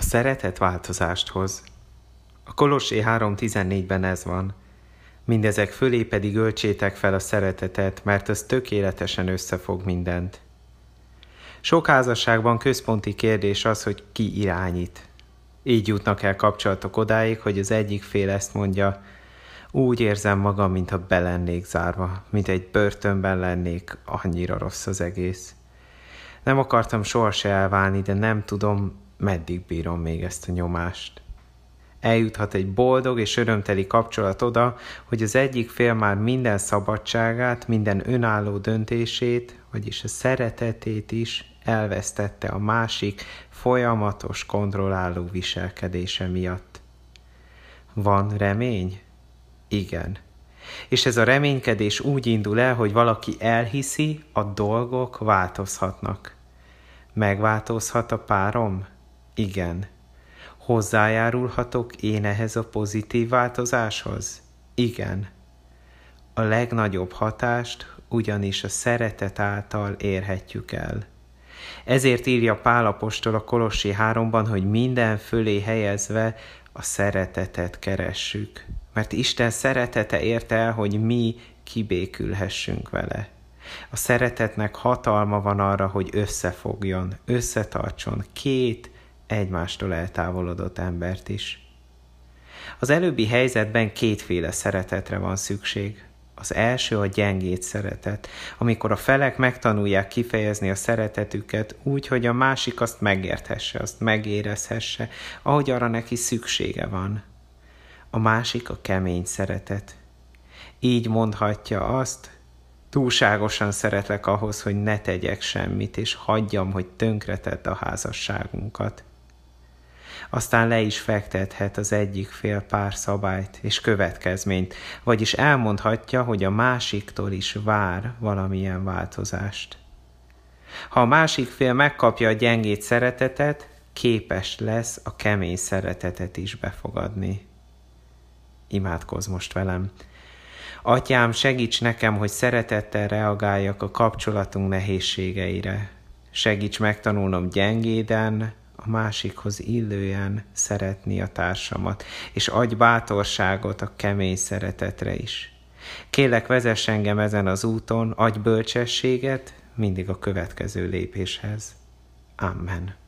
szeretet változást hoz. A Kolossé 3.14-ben ez van. Mindezek fölé pedig öltsétek fel a szeretetet, mert az tökéletesen összefog mindent. Sok házasságban központi kérdés az, hogy ki irányít. Így jutnak el kapcsolatok odáig, hogy az egyik fél ezt mondja, úgy érzem magam, mintha belennék zárva, mint egy börtönben lennék, annyira rossz az egész. Nem akartam soha se elválni, de nem tudom, meddig bírom még ezt a nyomást. Eljuthat egy boldog és örömteli kapcsolat oda, hogy az egyik fél már minden szabadságát, minden önálló döntését, vagyis a szeretetét is elvesztette a másik folyamatos kontrolláló viselkedése miatt. Van remény? Igen. És ez a reménykedés úgy indul el, hogy valaki elhiszi, a dolgok változhatnak. Megváltozhat a párom? Igen. Hozzájárulhatok én ehhez a pozitív változáshoz? Igen. A legnagyobb hatást ugyanis a szeretet által érhetjük el. Ezért írja Pálapostól a Kolossi 3-ban, hogy minden fölé helyezve a szeretetet keressük. Mert Isten szeretete érte el, hogy mi kibékülhessünk vele. A szeretetnek hatalma van arra, hogy összefogjon, összetartson két egymástól eltávolodott embert is. Az előbbi helyzetben kétféle szeretetre van szükség. Az első a gyengét szeretet, amikor a felek megtanulják kifejezni a szeretetüket úgy, hogy a másik azt megérthesse, azt megérezhesse, ahogy arra neki szüksége van. A másik a kemény szeretet. Így mondhatja azt, túlságosan szeretlek ahhoz, hogy ne tegyek semmit, és hagyjam, hogy tönkretedd a házasságunkat aztán le is fektethet az egyik fél pár szabályt és következményt, vagyis elmondhatja, hogy a másiktól is vár valamilyen változást. Ha a másik fél megkapja a gyengét szeretetet, képes lesz a kemény szeretetet is befogadni. Imádkozz most velem. Atyám, segíts nekem, hogy szeretettel reagáljak a kapcsolatunk nehézségeire. Segíts megtanulnom gyengéden, a másikhoz illően szeretni a társamat, és adj bátorságot a kemény szeretetre is. Kélek vezess engem ezen az úton, adj bölcsességet mindig a következő lépéshez. Amen.